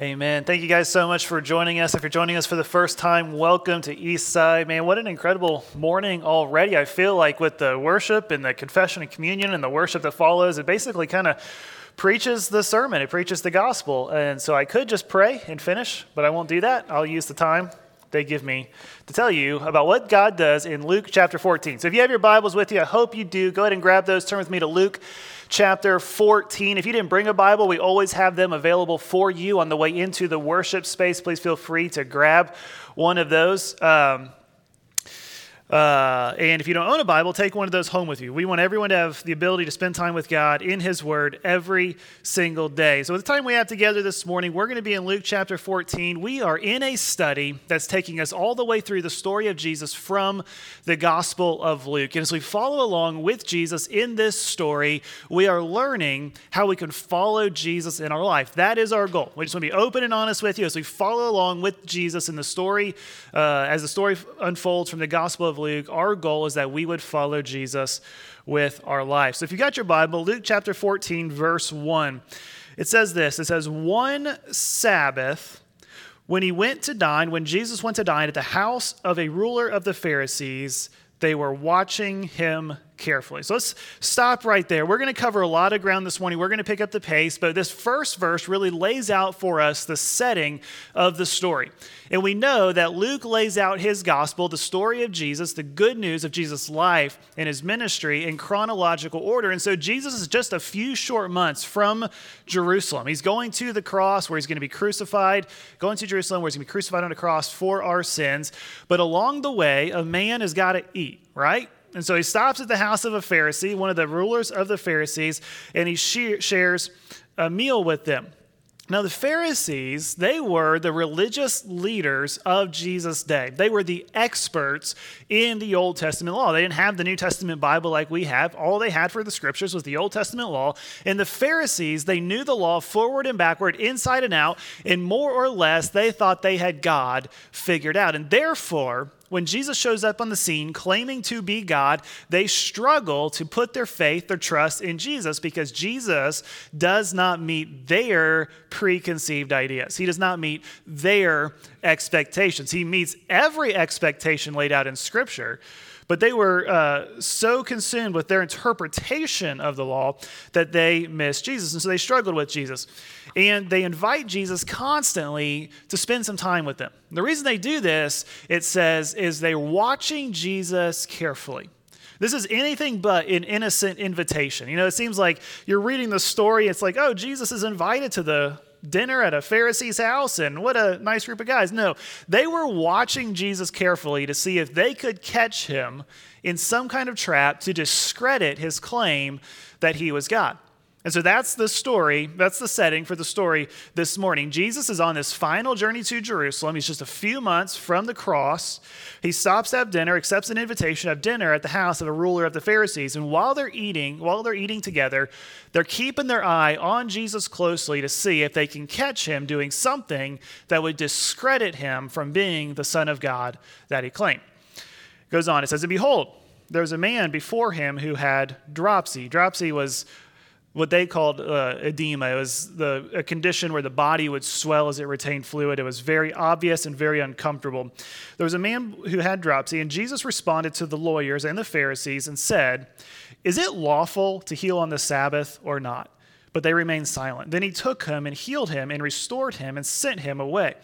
Amen. Thank you guys so much for joining us. If you're joining us for the first time, welcome to Eastside. Man, what an incredible morning already. I feel like with the worship and the confession and communion and the worship that follows, it basically kind of preaches the sermon, it preaches the gospel. And so I could just pray and finish, but I won't do that. I'll use the time they give me to tell you about what God does in Luke chapter 14. So if you have your Bibles with you, I hope you do. Go ahead and grab those. Turn with me to Luke chapter 14. If you didn't bring a Bible, we always have them available for you on the way into the worship space. Please feel free to grab one of those. Um, uh, and if you don't own a Bible, take one of those home with you. We want everyone to have the ability to spend time with God in His Word every single day. So, with the time we have together this morning, we're going to be in Luke chapter 14. We are in a study that's taking us all the way through the story of Jesus from the Gospel of Luke. And as we follow along with Jesus in this story, we are learning how we can follow Jesus in our life. That is our goal. We just want to be open and honest with you as we follow along with Jesus in the story, uh, as the story unfolds from the Gospel of Luke, our goal is that we would follow Jesus with our life. So if you got your Bible, Luke chapter 14, verse 1, it says this it says, One Sabbath, when he went to dine, when Jesus went to dine at the house of a ruler of the Pharisees, they were watching him carefully. So let's stop right there. We're going to cover a lot of ground this morning. We're going to pick up the pace, but this first verse really lays out for us the setting of the story. And we know that Luke lays out his gospel, the story of Jesus, the good news of Jesus' life and his ministry in chronological order. And so Jesus is just a few short months from Jerusalem. He's going to the cross where he's going to be crucified, going to Jerusalem where he's going to be crucified on a cross for our sins. But along the way, a man has got to eat, right? And so he stops at the house of a Pharisee, one of the rulers of the Pharisees, and he shares a meal with them. Now, the Pharisees, they were the religious leaders of Jesus' day. They were the experts in the Old Testament law. They didn't have the New Testament Bible like we have. All they had for the scriptures was the Old Testament law. And the Pharisees, they knew the law forward and backward, inside and out, and more or less, they thought they had God figured out. And therefore, when Jesus shows up on the scene claiming to be God, they struggle to put their faith, their trust in Jesus because Jesus does not meet their preconceived ideas. He does not meet their expectations. He meets every expectation laid out in Scripture. But they were uh, so consumed with their interpretation of the law that they missed Jesus. And so they struggled with Jesus. And they invite Jesus constantly to spend some time with them. The reason they do this, it says, is they're watching Jesus carefully. This is anything but an innocent invitation. You know, it seems like you're reading the story, it's like, oh, Jesus is invited to the dinner at a Pharisee's house, and what a nice group of guys. No, they were watching Jesus carefully to see if they could catch him in some kind of trap to discredit his claim that he was God. And so that's the story, that's the setting for the story this morning. Jesus is on this final journey to Jerusalem. He's just a few months from the cross. He stops to have dinner, accepts an invitation to have dinner at the house of a ruler of the Pharisees. And while they're eating, while they're eating together, they're keeping their eye on Jesus closely to see if they can catch him doing something that would discredit him from being the Son of God that he claimed. It goes on, it says, And behold, there was a man before him who had dropsy. Dropsy was what they called uh, edema. It was the, a condition where the body would swell as it retained fluid. It was very obvious and very uncomfortable. There was a man who had dropsy, and Jesus responded to the lawyers and the Pharisees and said, Is it lawful to heal on the Sabbath or not? But they remained silent. Then he took him and healed him and restored him and sent him away.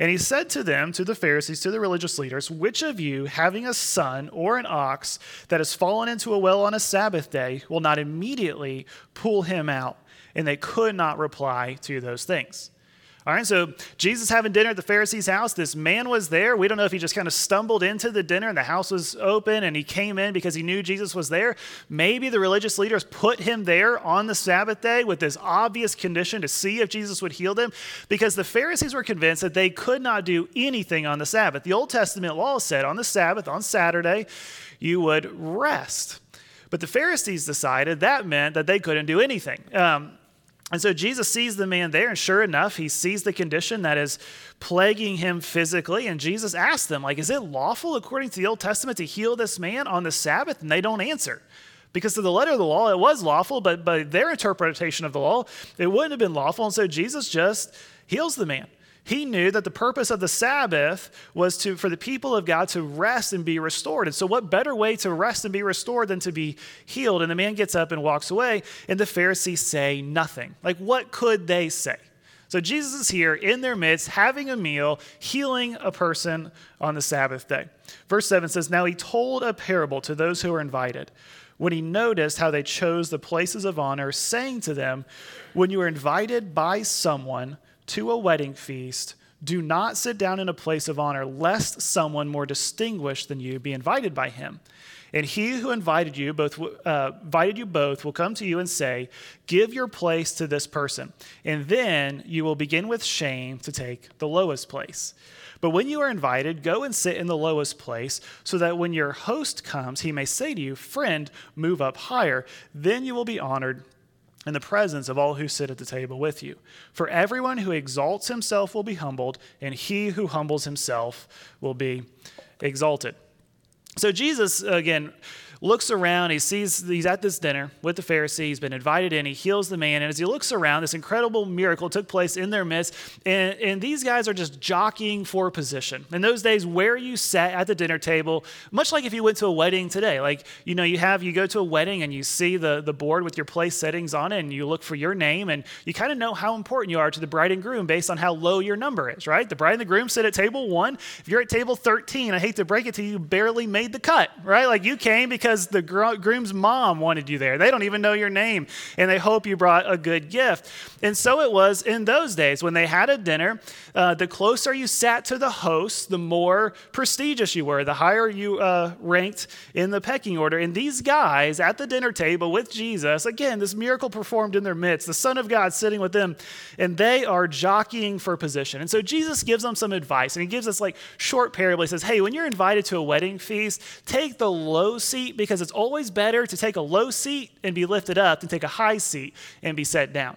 And he said to them, to the Pharisees, to the religious leaders, Which of you, having a son or an ox that has fallen into a well on a Sabbath day, will not immediately pull him out? And they could not reply to those things. All right, so Jesus having dinner at the Pharisee's house. This man was there. We don't know if he just kind of stumbled into the dinner and the house was open and he came in because he knew Jesus was there. Maybe the religious leaders put him there on the Sabbath day with this obvious condition to see if Jesus would heal them because the Pharisees were convinced that they could not do anything on the Sabbath. The Old Testament law said on the Sabbath, on Saturday, you would rest. But the Pharisees decided that meant that they couldn't do anything. Um, and so Jesus sees the man there, and sure enough, he sees the condition that is plaguing him physically. And Jesus asks them, like, is it lawful according to the Old Testament to heal this man on the Sabbath? And they don't answer. Because to the letter of the law, it was lawful, but by their interpretation of the law, it wouldn't have been lawful. And so Jesus just heals the man. He knew that the purpose of the Sabbath was to, for the people of God to rest and be restored. And so, what better way to rest and be restored than to be healed? And the man gets up and walks away, and the Pharisees say nothing. Like, what could they say? So, Jesus is here in their midst, having a meal, healing a person on the Sabbath day. Verse 7 says, Now he told a parable to those who were invited when he noticed how they chose the places of honor, saying to them, When you are invited by someone to a wedding feast, do not sit down in a place of honor, lest someone more distinguished than you be invited by him. And he who invited you both uh, invited you both will come to you and say, "Give your place to this person." And then you will begin with shame to take the lowest place. But when you are invited, go and sit in the lowest place, so that when your host comes, he may say to you, Friend, move up higher. Then you will be honored in the presence of all who sit at the table with you. For everyone who exalts himself will be humbled, and he who humbles himself will be exalted. So, Jesus, again, looks around. He sees he's at this dinner with the Pharisees, he's been invited in. He heals the man. And as he looks around, this incredible miracle took place in their midst. And, and these guys are just jockeying for position. In those days, where you sat at the dinner table, much like if you went to a wedding today, like, you know, you have, you go to a wedding and you see the, the board with your place settings on it and you look for your name and you kind of know how important you are to the bride and groom based on how low your number is, right? The bride and the groom sit at table one. If you're at table 13, I hate to break it to you, you barely made the cut, right? Like you came because because the groom's mom wanted you there. They don't even know your name, and they hope you brought a good gift. And so it was in those days when they had a dinner. Uh, the closer you sat to the host, the more prestigious you were, the higher you uh, ranked in the pecking order. And these guys at the dinner table with Jesus, again, this miracle performed in their midst, the Son of God sitting with them, and they are jockeying for position. And so Jesus gives them some advice, and he gives us like short parable. He says, Hey, when you're invited to a wedding feast, take the low seat because it's always better to take a low seat and be lifted up than take a high seat and be set down.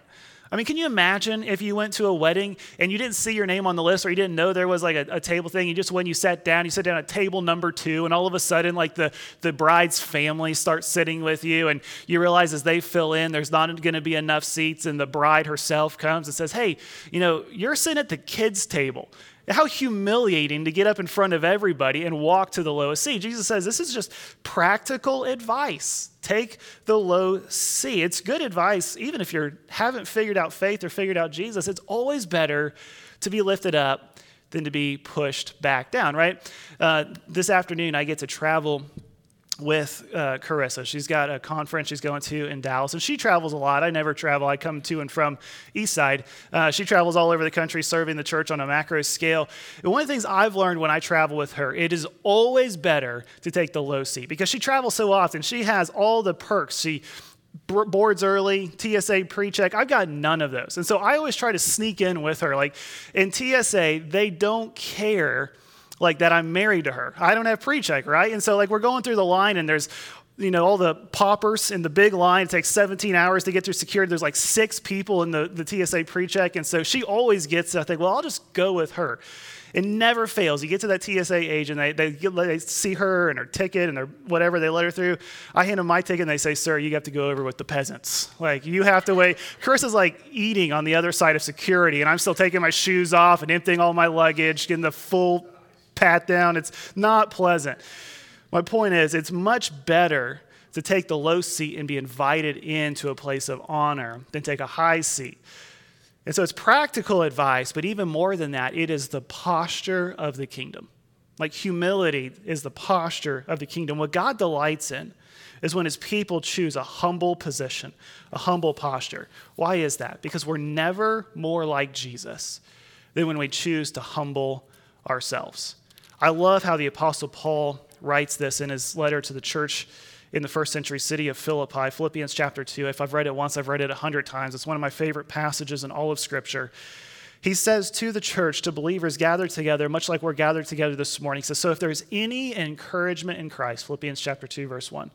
I mean, can you imagine if you went to a wedding and you didn't see your name on the list or you didn't know there was like a, a, table thing? You just, when you sat down, you sat down at table number two, and all of a sudden, like the, the bride's family starts sitting with you, and you realize as they fill in, there's not going to be enough seats, and the bride herself comes and says, Hey, you know, you're sitting at the kids' table. How humiliating to get up in front of everybody and walk to the lowest seat. Jesus says this is just practical advice. Take the low C. It's good advice, even if you haven't figured out faith or figured out Jesus. It's always better to be lifted up than to be pushed back down, right? Uh, this afternoon, I get to travel with uh, Carissa. She's got a conference she's going to in Dallas, and she travels a lot. I never travel. I come to and from Eastside. Uh, she travels all over the country serving the church on a macro scale. And one of the things I've learned when I travel with her, it is always better to take the low seat because she travels so often. She has all the perks. She boards early, TSA pre-check. I've got none of those. And so I always try to sneak in with her. Like in TSA, they don't care like that I'm married to her. I don't have pre-check, right? And so like we're going through the line and there's you know, all the poppers in the big line. It takes 17 hours to get through security. There's like six people in the, the TSA pre-check. And so she always gets, I think, well, I'll just go with her. It never fails. You get to that TSA agent, they, they, they see her and her ticket and their whatever, they let her through. I hand them my ticket and they say, Sir, you have to go over with the peasants. Like, you have to wait. Chris is like eating on the other side of security, and I'm still taking my shoes off and emptying all my luggage, getting the full pat down. It's not pleasant. My point is, it's much better to take the low seat and be invited into a place of honor than take a high seat. And so it's practical advice, but even more than that, it is the posture of the kingdom. Like humility is the posture of the kingdom. What God delights in is when his people choose a humble position, a humble posture. Why is that? Because we're never more like Jesus than when we choose to humble ourselves. I love how the Apostle Paul writes this in his letter to the church in the first century city of Philippi, Philippians chapter 2. If I've read it once, I've read it a hundred times. It's one of my favorite passages in all of Scripture. He says to the church, to believers gathered together, much like we're gathered together this morning. He says, So if there's any encouragement in Christ, Philippians chapter 2, verse 1,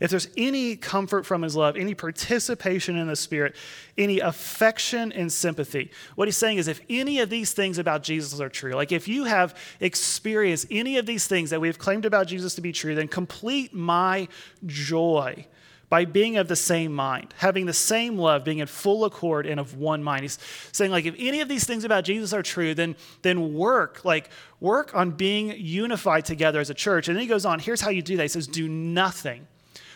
if there's any comfort from his love, any participation in the Spirit, any affection and sympathy, what he's saying is if any of these things about Jesus are true, like if you have experienced any of these things that we've claimed about Jesus to be true, then complete my joy by being of the same mind, having the same love, being in full accord and of one mind. He's saying, like, if any of these things about Jesus are true, then, then work, like, work on being unified together as a church. And then he goes on, here's how you do that. He says, do nothing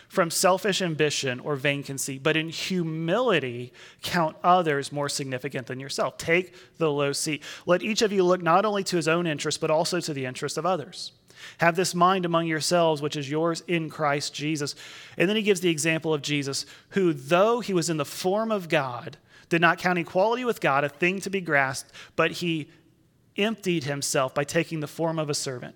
from selfish ambition or vain conceit, but in humility count others more significant than yourself. Take the low seat. Let each of you look not only to his own interest, but also to the interest of others. Have this mind among yourselves, which is yours in Christ Jesus. And then he gives the example of Jesus, who, though he was in the form of God, did not count equality with God a thing to be grasped, but he emptied himself by taking the form of a servant.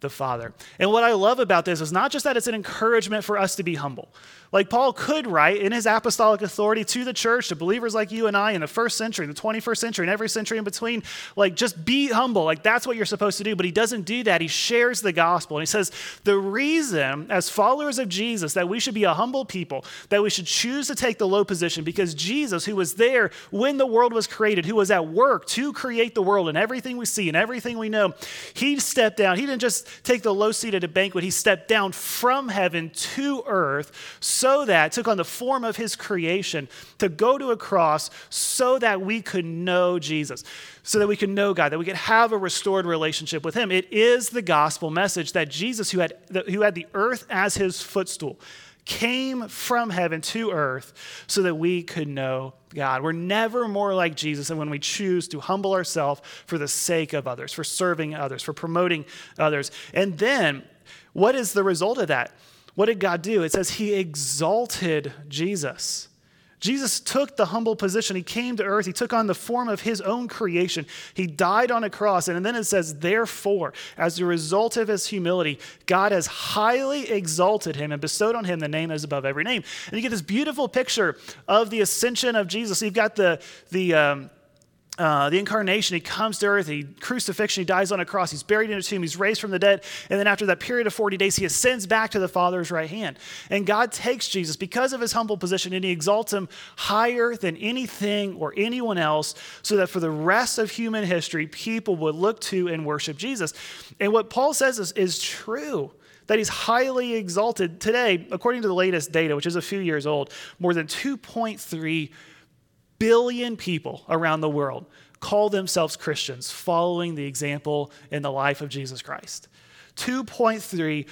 the Father. And what I love about this is not just that it's an encouragement for us to be humble. Like Paul could write in his apostolic authority to the church, to believers like you and I in the first century, the 21st century, and every century in between, like just be humble. Like that's what you're supposed to do. But he doesn't do that. He shares the gospel. And he says, the reason, as followers of Jesus, that we should be a humble people, that we should choose to take the low position, because Jesus, who was there when the world was created, who was at work to create the world and everything we see and everything we know, he stepped down. He didn't just take the low seat at a banquet, he stepped down from heaven to earth so that, took on the form of his creation to go to a cross so that we could know Jesus, so that we could know God, that we could have a restored relationship with him. It is the gospel message that Jesus, who had the, who had the earth as his footstool, came from heaven to earth so that we could know God. We're never more like Jesus than when we choose to humble ourselves for the sake of others, for serving others, for promoting others. And then, what is the result of that? What did God do? It says he exalted Jesus. Jesus took the humble position. He came to earth. He took on the form of his own creation. He died on a cross. And then it says, therefore, as a result of his humility, God has highly exalted him and bestowed on him the name that is above every name. And you get this beautiful picture of the ascension of Jesus. You've got the, the, um, uh, the incarnation, he comes to earth, he crucifixion, he dies on a cross, he's buried in a tomb, he's raised from the dead, and then after that period of 40 days, he ascends back to the Father's right hand. And God takes Jesus because of his humble position and he exalts him higher than anything or anyone else, so that for the rest of human history, people would look to and worship Jesus. And what Paul says is, is true that he's highly exalted. Today, according to the latest data, which is a few years old, more than 2.3 billion people around the world call themselves Christians, following the example in the life of Jesus Christ. 2.3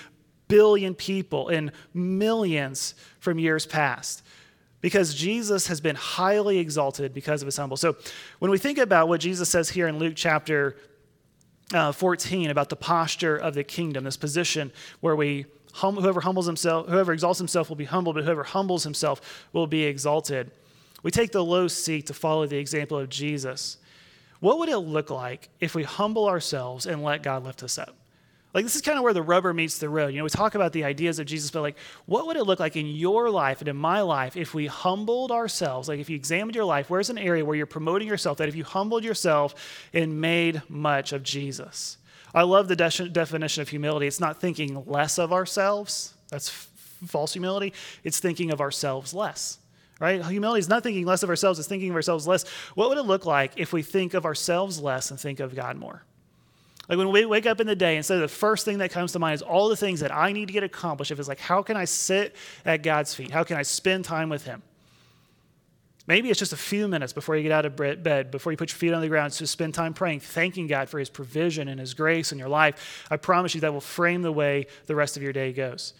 billion people and millions from years past because Jesus has been highly exalted because of his humble. So when we think about what Jesus says here in Luke chapter uh, 14 about the posture of the kingdom, this position where we hum, whoever humbles himself, whoever exalts himself will be humbled, but whoever humbles himself will be exalted. We take the low seat to follow the example of Jesus. What would it look like if we humble ourselves and let God lift us up? Like, this is kind of where the rubber meets the road. You know, we talk about the ideas of Jesus, but like, what would it look like in your life and in my life if we humbled ourselves? Like, if you examined your life, where's an area where you're promoting yourself that if you humbled yourself and made much of Jesus? I love the de- definition of humility. It's not thinking less of ourselves, that's f- false humility, it's thinking of ourselves less right? Humility is not thinking less of ourselves, it's thinking of ourselves less. What would it look like if we think of ourselves less and think of God more? Like when we wake up in the day, instead of the first thing that comes to mind is all the things that I need to get accomplished, if it's like, how can I sit at God's feet? How can I spend time with Him? Maybe it's just a few minutes before you get out of bed, before you put your feet on the ground, to spend time praying, thanking God for His provision and His grace in your life. I promise you that will frame the way the rest of your day goes.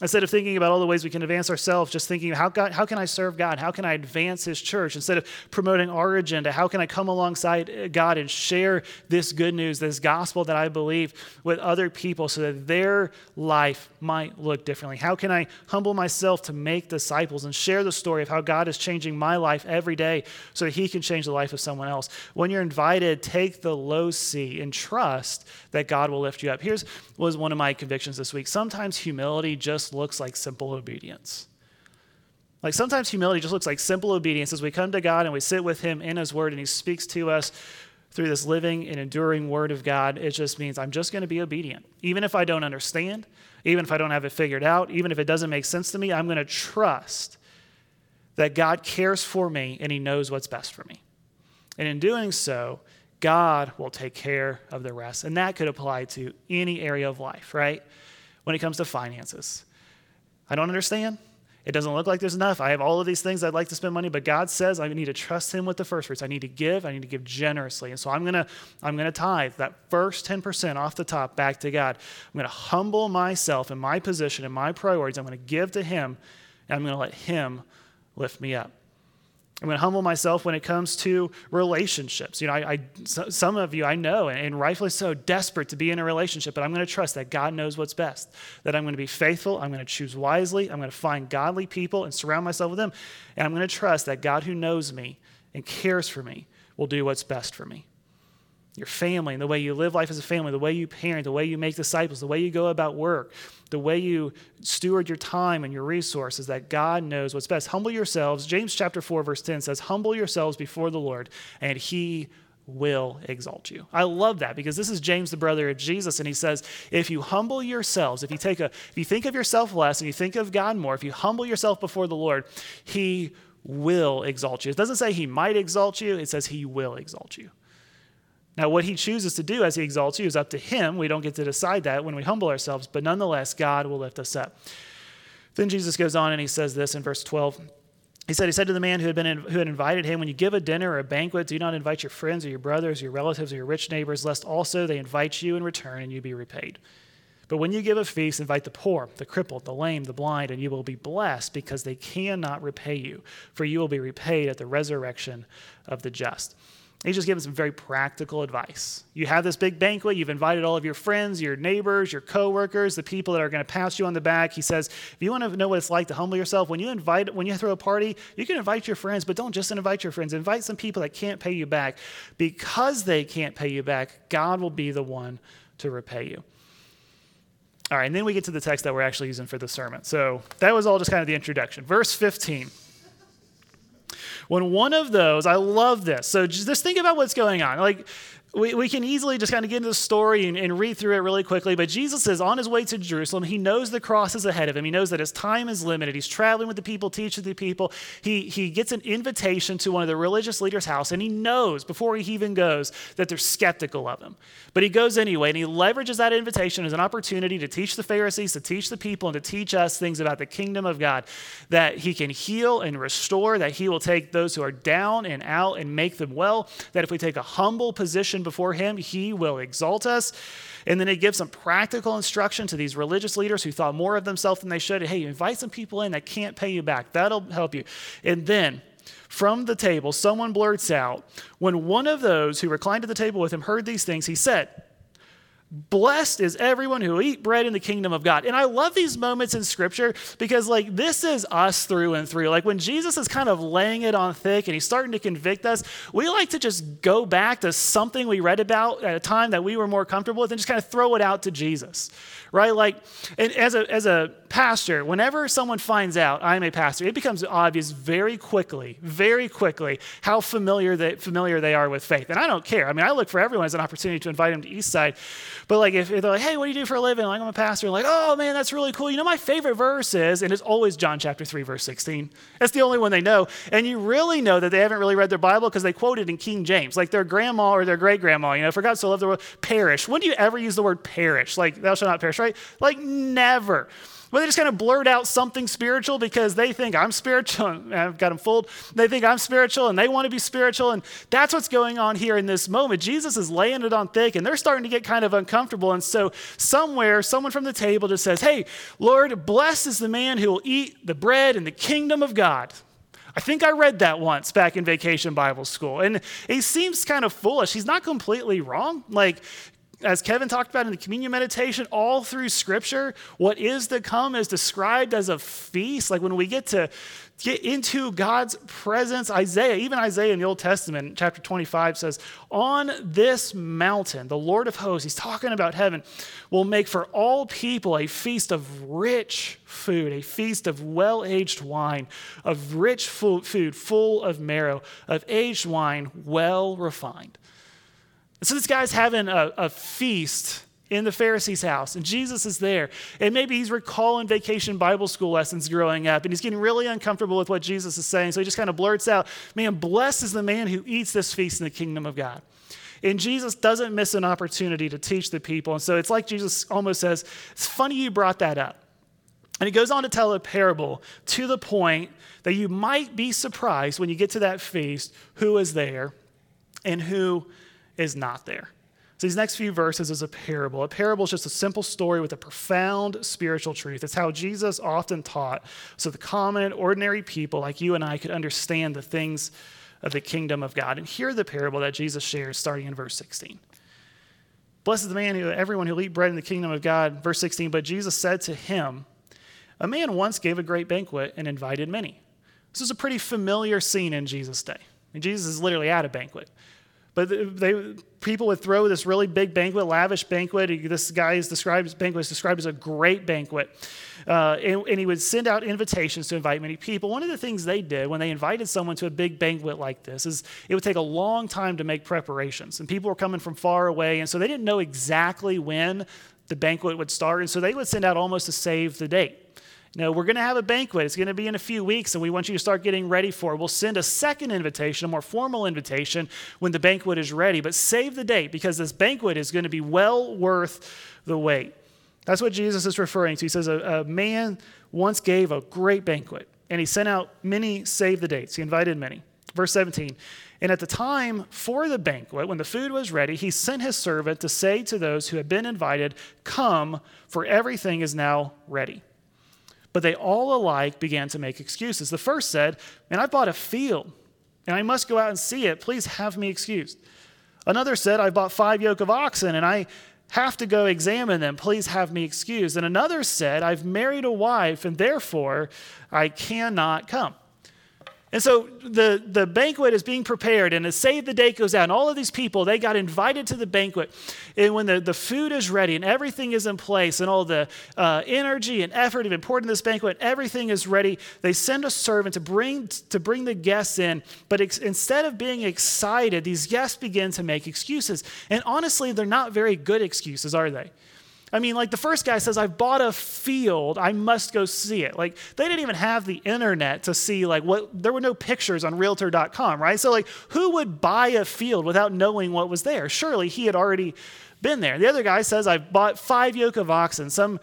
Instead of thinking about all the ways we can advance ourselves, just thinking, how, God, how can I serve God? How can I advance His church? Instead of promoting our agenda, how can I come alongside uh, God and share this good news, this gospel that I believe with other people so that their life might look differently? How can I humble myself to make disciples and share the story of how God is changing my life every day so that He can change the life of someone else? When you're invited, take the low seat and trust that God will lift you up. Here's was one of my convictions this week. Sometimes humility just looks like simple obedience. Like sometimes humility just looks like simple obedience as we come to God and we sit with Him in His Word and He speaks to us through this living and enduring word of God, it just means I'm just going to be obedient. Even if I don't understand, even if I don't have it figured out, even if it doesn't make sense to me, I'm going to trust that God cares for me and He knows what's best for me. And in doing so, God will take care of the rest. And that could apply to any area of life, right? When it comes to finances. I don't understand. It doesn't look like there's enough. I have all of these things I'd like to spend money, but God says I need to trust Him with the first fruits. I need to give. I need to give generously. And so I'm gonna I'm gonna tithe that first 10% off the top back to God. I'm gonna humble myself in my position and my priorities. I'm gonna give to Him, and I'm gonna let Him lift me up. I'm going to humble myself when it comes to relationships. You know, I, I some of you I know, and rightfully so, desperate to be in a relationship, but I'm going to trust that God knows what's best. That I'm going to be faithful. I'm going to choose wisely. I'm going to find godly people and surround myself with them. And I'm going to trust that God who knows me and cares for me will do what's best for me your family and the way you live life as a family, the way you parent, the way you make disciples, the way you go about work, the way you steward your time and your resources, that God knows what's best. Humble yourselves. James chapter 4, verse 10 says, Humble yourselves before the Lord, and he will exalt you. I love that because this is James, the brother of Jesus, and he says, if you humble yourselves, if you take a, if you think of yourself less and you think of God more, if you humble yourself before the Lord, he will exalt you. It doesn't say he might exalt you, it says he will exalt you. Now, what he chooses to do as he exalts you is up to him. We don't get to decide that when we humble ourselves, but nonetheless, God will lift us up. Then Jesus goes on and he says this in verse 12. He said, He said to the man who had, been in, who had invited him, When you give a dinner or a banquet, do not invite your friends or your brothers your relatives or your rich neighbors, lest also they invite you in return and you be repaid. But when you give a feast, invite the poor, the crippled, the lame, the blind, and you will be blessed because they cannot repay you, for you will be repaid at the resurrection of the just. He's just giving some very practical advice. You have this big banquet, you've invited all of your friends, your neighbors, your coworkers, the people that are going to pass you on the back. He says, if you want to know what it's like to humble yourself, when you invite when you throw a party, you can invite your friends, but don't just invite your friends. Invite some people that can't pay you back. Because they can't pay you back, God will be the one to repay you. All right, and then we get to the text that we're actually using for the sermon. So that was all just kind of the introduction. Verse 15. When one of those, I love this. So just think about what's going on. Like, we, we can easily just kind of get into the story and, and, read through it really quickly, but Jesus is on his way to Jerusalem. He knows the cross is ahead of him. He knows that his time is limited. He's traveling with the people, teaching the people. He, he gets an invitation to one of the religious leaders' house, and he knows before he even goes that they're skeptical of him. But he goes anyway, and he leverages that invitation as an opportunity to teach the Pharisees, to teach the people, and to teach us things about the kingdom of God that he can heal and restore, that he will take those who are down and out and make them well, that if we take a humble position, before him, he will exalt us. And then he gives some practical instruction to these religious leaders who thought more of themselves than they should. Hey, invite some people in that can't pay you back. That'll help you. And then from the table, someone blurts out, when one of those who reclined at the table with him heard these things, he said, Blessed is everyone who eat bread in the kingdom of God. And I love these moments in scripture because, like, this is us through and through. Like, when Jesus is kind of laying it on thick and he's starting to convict us, we like to just go back to something we read about at a time that we were more comfortable with and just kind of throw it out to Jesus, right? Like, and as a, as a pastor, whenever someone finds out I'm a pastor, it becomes obvious very quickly, very quickly, how familiar they, familiar they are with faith. And I don't care. I mean, I look for everyone as an opportunity to invite them to Eastside. But like if they're like, hey, what do you do for a living? Like I'm a pastor. I'm like, oh man, that's really cool. You know, my favorite verse is, and it's always John chapter 3, verse 16. That's the only one they know. And you really know that they haven't really read their Bible because they quote it in King James. Like their grandma or their great grandma, you know, for God so loved the world, perish. When do you ever use the word perish? Like, thou shalt not perish, right? Like never. But they just kind of blurt out something spiritual because they think I'm spiritual. I've got them fooled. They think I'm spiritual and they want to be spiritual. And that's what's going on here in this moment. Jesus is laying it on thick and they're starting to get kind of uncomfortable. And so, somewhere, someone from the table just says, Hey, Lord, blessed is the man who will eat the bread in the kingdom of God. I think I read that once back in vacation Bible school. And he seems kind of foolish. He's not completely wrong. Like, as Kevin talked about in the communion meditation, all through Scripture, what is to come is described as a feast. Like when we get to get into God's presence, Isaiah, even Isaiah in the Old Testament, chapter 25 says, On this mountain, the Lord of hosts, he's talking about heaven, will make for all people a feast of rich food, a feast of well aged wine, of rich food full of marrow, of aged wine well refined. So this guy's having a, a feast in the Pharisee's house, and Jesus is there. And maybe he's recalling vacation Bible school lessons growing up, and he's getting really uncomfortable with what Jesus is saying. So he just kind of blurts out, Man, blessed is the man who eats this feast in the kingdom of God. And Jesus doesn't miss an opportunity to teach the people. And so it's like Jesus almost says, It's funny you brought that up. And he goes on to tell a parable to the point that you might be surprised when you get to that feast who is there and who is not there. So these next few verses is a parable. A parable is just a simple story with a profound spiritual truth. It's how Jesus often taught so the common, ordinary people like you and I could understand the things of the kingdom of God. And hear the parable that Jesus shares starting in verse 16. Blessed is the man who, everyone who eat bread in the kingdom of God. Verse 16, but Jesus said to him, A man once gave a great banquet and invited many. This is a pretty familiar scene in Jesus' day. And Jesus is literally at a banquet. But they, people would throw this really big banquet, lavish banquet. This guy is described, banquet is described as a great banquet. Uh, and, and, he would send out invitations to invite many people. One of the things they did when they invited someone to a big banquet like this is it would take a long time to make preparations. And people were coming from far away, and so they didn't know exactly when the banquet would start. And so they would send out almost to save the date. No, we're going to have a banquet. It's going to be in a few weeks, and we want you to start getting ready for it. We'll send a second invitation, a more formal invitation, when the banquet is ready. But save the date because this banquet is going to be well worth the wait. That's what Jesus is referring to. He says, A, a man once gave a great banquet, and he sent out many, save the dates. He invited many. Verse 17. And at the time for the banquet, when the food was ready, he sent his servant to say to those who had been invited, Come, for everything is now ready. But they all alike began to make excuses. The first said, Man, I bought a field and I must go out and see it. Please have me excused. Another said, I bought five yoke of oxen and I have to go examine them. Please have me excused. And another said, I've married a wife and therefore I cannot come. And so the, the banquet is being prepared, and as Save the Date goes out, and all of these people, they got invited to the banquet. And when the, the food is ready and everything is in place, and all the uh, energy and effort have been poured important this banquet, everything is ready, they send a servant to bring, to bring the guests in. But ex- instead of being excited, these guests begin to make excuses. And honestly, they're not very good excuses, are they? I mean, like the first guy says, I've bought a field, I must go see it. Like they didn't even have the internet to see, like, what, there were no pictures on realtor.com, right? So, like, who would buy a field without knowing what was there? Surely he had already been there. The other guy says, I've bought five yoke of oxen. Some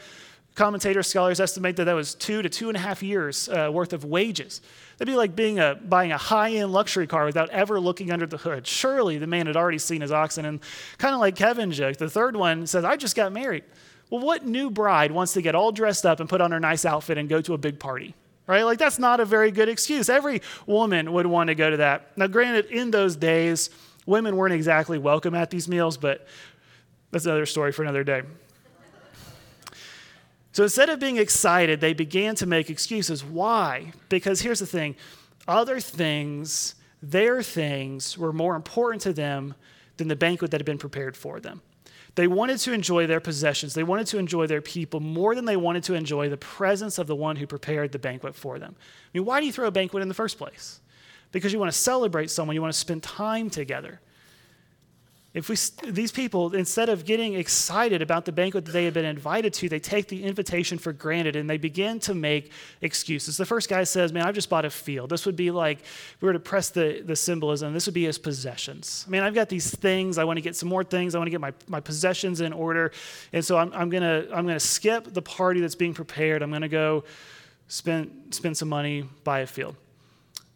commentators, scholars estimate that that was two to two and a half years uh, worth of wages. That'd be like being a, buying a high end luxury car without ever looking under the hood. Surely the man had already seen his oxen. And kind of like Kevin joked, the third one says, I just got married. Well, what new bride wants to get all dressed up and put on her nice outfit and go to a big party? Right? Like, that's not a very good excuse. Every woman would want to go to that. Now, granted, in those days, women weren't exactly welcome at these meals, but that's another story for another day. So instead of being excited, they began to make excuses. Why? Because here's the thing other things, their things, were more important to them than the banquet that had been prepared for them. They wanted to enjoy their possessions, they wanted to enjoy their people more than they wanted to enjoy the presence of the one who prepared the banquet for them. I mean, why do you throw a banquet in the first place? Because you want to celebrate someone, you want to spend time together. If we, these people, instead of getting excited about the banquet that they had been invited to, they take the invitation for granted and they begin to make excuses. The first guy says, Man, I've just bought a field. This would be like, if we were to press the, the symbolism, this would be his possessions. I mean, I've got these things. I want to get some more things. I want to get my, my possessions in order. And so I'm, I'm going to I'm gonna skip the party that's being prepared. I'm going to go spend, spend some money, buy a field.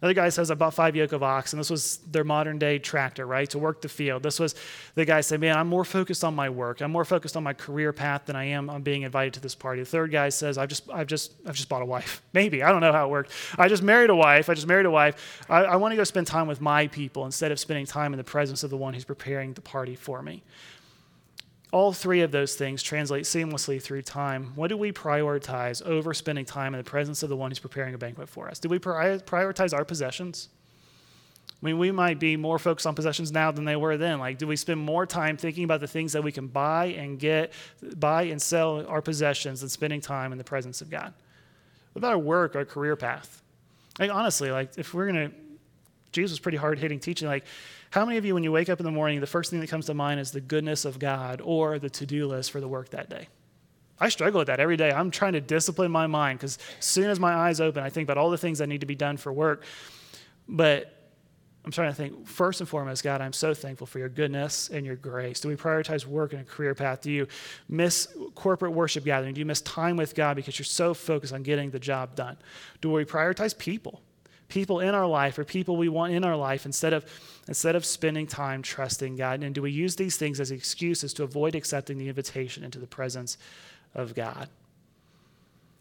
Another guy says, I bought five yoke of ox, and This was their modern day tractor, right, to work the field. This was the guy said, Man, I'm more focused on my work. I'm more focused on my career path than I am on being invited to this party. The third guy says, I've just, I've just, I've just bought a wife. Maybe. I don't know how it worked. I just married a wife. I just married a wife. I, I want to go spend time with my people instead of spending time in the presence of the one who's preparing the party for me. All three of those things translate seamlessly through time. What do we prioritize over spending time in the presence of the one who's preparing a banquet for us? Do we prioritize our possessions? I mean, we might be more focused on possessions now than they were then. Like, do we spend more time thinking about the things that we can buy and get, buy and sell our possessions than spending time in the presence of God? What about our work, our career path? Like, honestly, like, if we're going to Jesus was pretty hard hitting teaching. Like, how many of you, when you wake up in the morning, the first thing that comes to mind is the goodness of God or the to do list for the work that day? I struggle with that every day. I'm trying to discipline my mind because as soon as my eyes open, I think about all the things that need to be done for work. But I'm trying to think, first and foremost, God, I'm so thankful for your goodness and your grace. Do we prioritize work and a career path? Do you miss corporate worship gathering? Do you miss time with God because you're so focused on getting the job done? Do we prioritize people? People in our life or people we want in our life instead of, instead of spending time trusting God? And do we use these things as excuses to avoid accepting the invitation into the presence of God?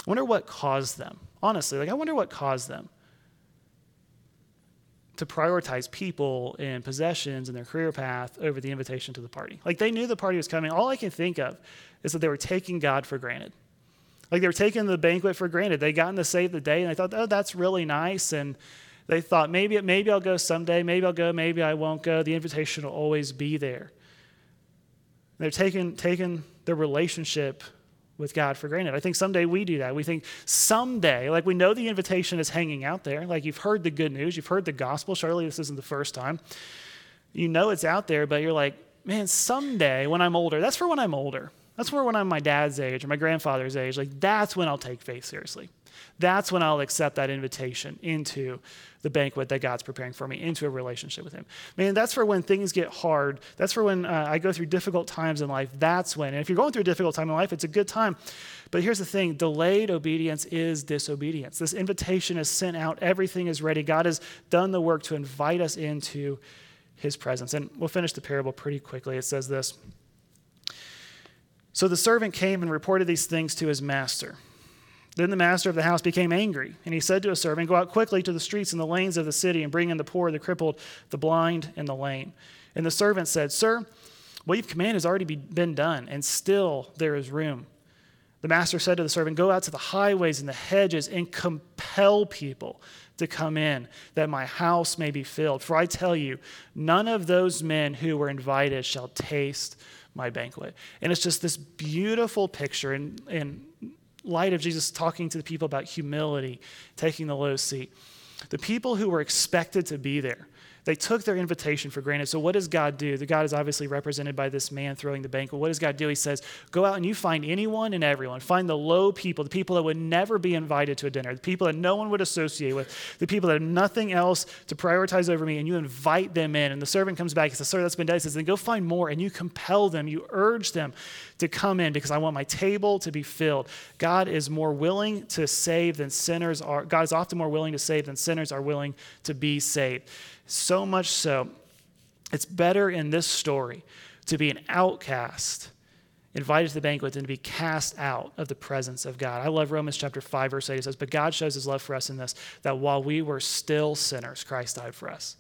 I wonder what caused them. Honestly, like I wonder what caused them to prioritize people and possessions and their career path over the invitation to the party. Like they knew the party was coming. All I can think of is that they were taking God for granted. Like they were taking the banquet for granted. They got in to save the day and they thought, oh, that's really nice. And they thought, maybe, maybe I'll go someday. Maybe I'll go. Maybe I won't go. The invitation will always be there. They're taking, taking their relationship with God for granted. I think someday we do that. We think someday, like we know the invitation is hanging out there. Like you've heard the good news, you've heard the gospel. Surely this isn't the first time. You know it's out there, but you're like, man, someday when I'm older, that's for when I'm older. That's for when I'm my dad's age or my grandfather's age. Like that's when I'll take faith seriously. That's when I'll accept that invitation into the banquet that God's preparing for me, into a relationship with Him. Man, that's for when things get hard. That's for when uh, I go through difficult times in life. That's when. And if you're going through a difficult time in life, it's a good time. But here's the thing delayed obedience is disobedience. This invitation is sent out, everything is ready. God has done the work to invite us into His presence. And we'll finish the parable pretty quickly. It says this. So the servant came and reported these things to his master. Then the master of the house became angry, and he said to his servant, Go out quickly to the streets and the lanes of the city and bring in the poor, the crippled, the blind, and the lame. And the servant said, Sir, what you've commanded has already been done, and still there is room. The master said to the servant, Go out to the highways and the hedges and compel people to come in, that my house may be filled. For I tell you, none of those men who were invited shall taste my banquet. And it's just this beautiful picture in, in light of Jesus talking to the people about humility, taking the low seat. The people who were expected to be there they took their invitation for granted. So, what does God do? The God is obviously represented by this man throwing the banquet. What does God do? He says, Go out and you find anyone and everyone. Find the low people, the people that would never be invited to a dinner, the people that no one would associate with, the people that have nothing else to prioritize over me, and you invite them in. And the servant comes back and says, Sir, that's been done. He says, Then go find more. And you compel them, you urge them to come in because I want my table to be filled. God is more willing to save than sinners are. God is often more willing to save than sinners are willing to be saved. So much so, it's better in this story to be an outcast invited to the banquet than to be cast out of the presence of God. I love Romans chapter 5, verse 8. It says, But God shows his love for us in this, that while we were still sinners, Christ died for us.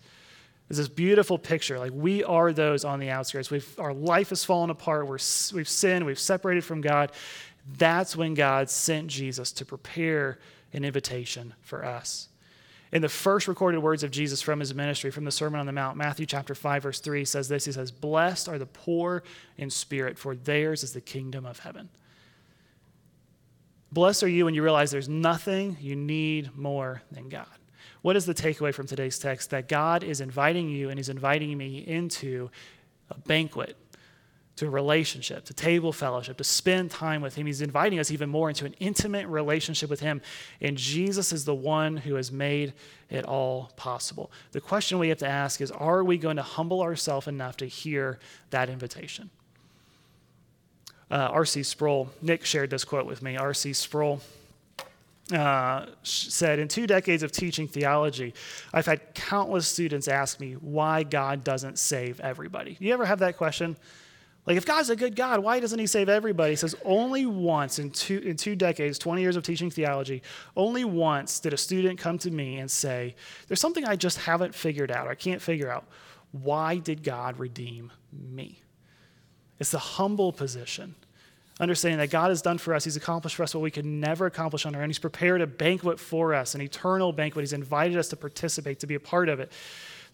It's this beautiful picture. Like we are those on the outskirts. We've, our life has fallen apart. We're, we've sinned. We've separated from God. That's when God sent Jesus to prepare an invitation for us. In the first recorded words of Jesus from his ministry, from the Sermon on the Mount, Matthew chapter 5, verse 3 says this He says, Blessed are the poor in spirit, for theirs is the kingdom of heaven. Blessed are you when you realize there's nothing you need more than God. What is the takeaway from today's text? That God is inviting you and He's inviting me into a banquet to relationship, to table fellowship, to spend time with Him. He's inviting us even more into an intimate relationship with Him. And Jesus is the one who has made it all possible. The question we have to ask is are we going to humble ourselves enough to hear that invitation? Uh, R.C. Sproul, Nick shared this quote with me. R.C. Sproul. Uh, said, In two decades of teaching theology, I've had countless students ask me why God doesn't save everybody. You ever have that question? Like, if God's a good God, why doesn't He save everybody? He says, only once in two, in two decades, 20 years of teaching theology, only once did a student come to me and say, There's something I just haven't figured out, I can't figure out. Why did God redeem me? It's the humble position. Understanding that God has done for us, He's accomplished for us what we could never accomplish on our own. He's prepared a banquet for us, an eternal banquet. He's invited us to participate, to be a part of it.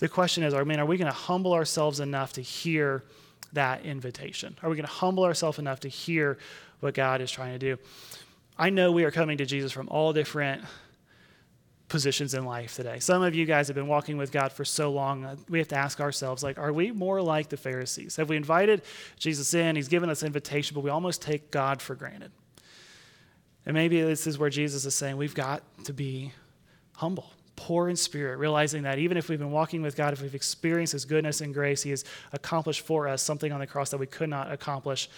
The question is, I mean, are we going to humble ourselves enough to hear? That invitation? Are we going to humble ourselves enough to hear what God is trying to do? I know we are coming to Jesus from all different positions in life today. Some of you guys have been walking with God for so long, uh, we have to ask ourselves like are we more like the Pharisees? Have we invited Jesus in, he's given us invitation, but we almost take God for granted. And maybe this is where Jesus is saying we've got to be humble, poor in spirit, realizing that even if we've been walking with God, if we've experienced his goodness and grace, he has accomplished for us something on the cross that we could not accomplish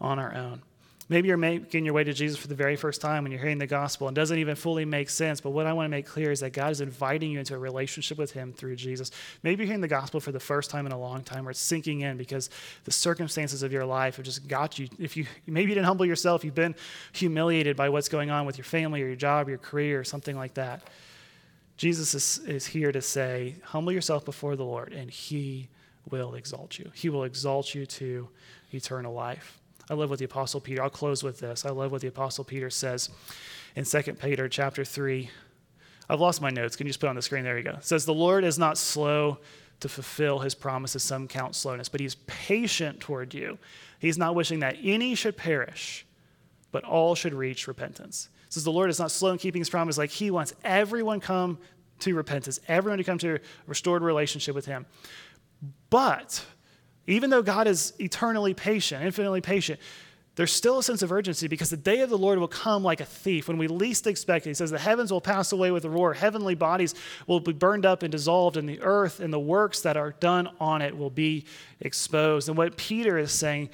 on our own. Maybe you're making your way to Jesus for the very first time when you're hearing the gospel and doesn't even fully make sense. But what I want to make clear is that God is inviting you into a relationship with Him through Jesus. Maybe you're hearing the gospel for the first time in a long time or it's sinking in because the circumstances of your life have just got you. If you maybe you didn't humble yourself, you've been humiliated by what's going on with your family or your job, or your career, or something like that. Jesus is, is here to say, humble yourself before the Lord, and He will exalt you. He will exalt you to eternal life. I love what the Apostle Peter, I'll close with this. I love what the Apostle Peter says in 2 Peter chapter 3. I've lost my notes. Can you just put on the screen? There you go. It says, The Lord is not slow to fulfill his promises, some count slowness, but he's patient toward you. He's not wishing that any should perish, but all should reach repentance. Says the Lord is not slow in keeping his promise, like he wants everyone come to repentance, everyone to come to a restored relationship with him. But even though God is eternally patient, infinitely patient, there's still a sense of urgency because the day of the Lord will come like a thief when we least expect it. He says, The heavens will pass away with a roar, heavenly bodies will be burned up and dissolved, and the earth and the works that are done on it will be exposed. And what Peter is saying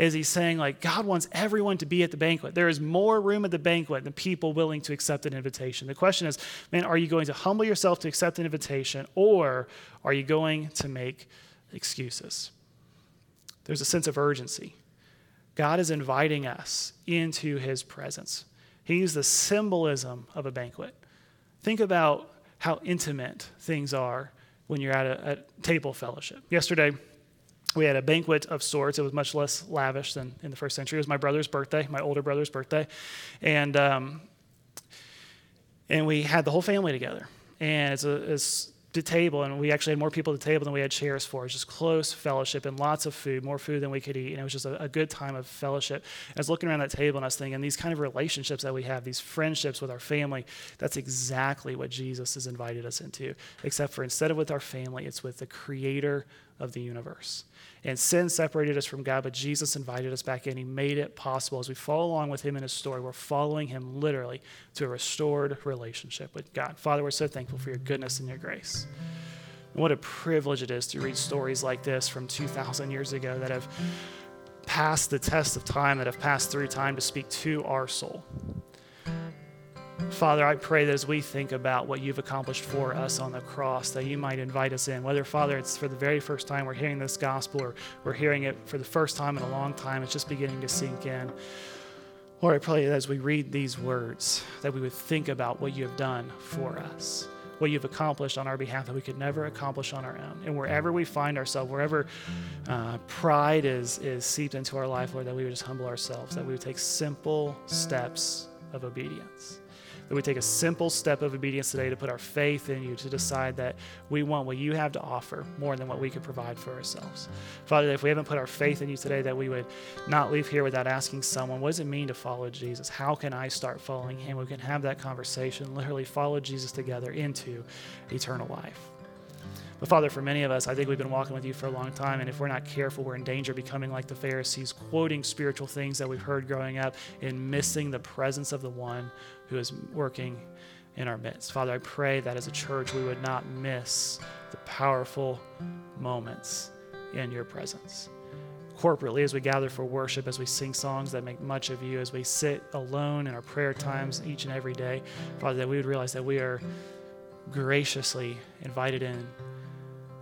is he's saying, like, God wants everyone to be at the banquet. There is more room at the banquet than people willing to accept an invitation. The question is, man, are you going to humble yourself to accept an invitation, or are you going to make excuses? There's a sense of urgency. God is inviting us into his presence. He He's the symbolism of a banquet. Think about how intimate things are when you're at a, a, table fellowship. Yesterday, we had a banquet of sorts. It was much less lavish than in the first century. It was my brother's birthday, my older brother's birthday. And, um, and we had the whole family together. And it's, a, it's the table, and we actually had more people at the table than we had chairs for. It was just close fellowship and lots of food, more food than we could eat. And it was just a, a, good time of fellowship. I was looking around that table and I was thinking, these kind of relationships that we have, these friendships with our family, that's exactly what Jesus has invited us into. Except for instead of with our family, it's with the creator of the universe. And sin separated us from God, but Jesus invited us back in. He made it possible. As we follow along with him in his story, we're following him literally to a restored relationship with God. Father, we're so thankful for your goodness and your grace. And what a privilege it is to read stories like this from 2,000 years ago that have passed the test of time, that have passed through time to speak to our soul. Father, I pray that as we think about what you've accomplished for us on the cross, that you might invite us in. Whether, Father, it's for the very first time we're hearing this gospel or we're hearing it for the first time in a long time, it's just beginning to sink in. Lord, I pray that as we read these words, that we would think about what you have done for us, what you've accomplished on our behalf that we could never accomplish on our own. And wherever we find ourselves, wherever uh, pride is, is seeped into our life, Lord, that we would just humble ourselves, that we would take simple steps of obedience that we take a simple step of obedience today to put our faith in you, to decide that we want what you have to offer more than what we could provide for ourselves. Father, if we haven't put our faith in you today, that we would not leave here without asking someone, what does it mean to follow Jesus? How can I start following him? We can have that conversation, literally follow Jesus together into eternal life. But Father, for many of us, I think we've been walking with you for a long time, and if we're not careful, we're in danger of becoming like the Pharisees, quoting spiritual things that we've heard growing up and missing the presence of the one who is working in our midst. Father, I pray that as a church we would not miss the powerful moments in your presence. Corporately, as we gather for worship, as we sing songs that make much of you, as we sit alone in our prayer times each and every day, Father, that we would realize that we are graciously invited in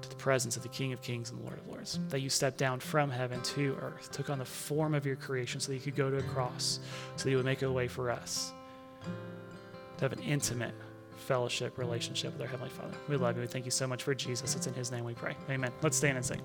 to the presence of the King of Kings and the Lord of Lords. That you stepped down from heaven to earth, took on the form of your creation so that you could go to a cross, so that you would make a way for us to have an intimate fellowship relationship with our Heavenly Father. We love you. We thank you so much for Jesus. It's in His name we pray. Amen. Let's stand and sing.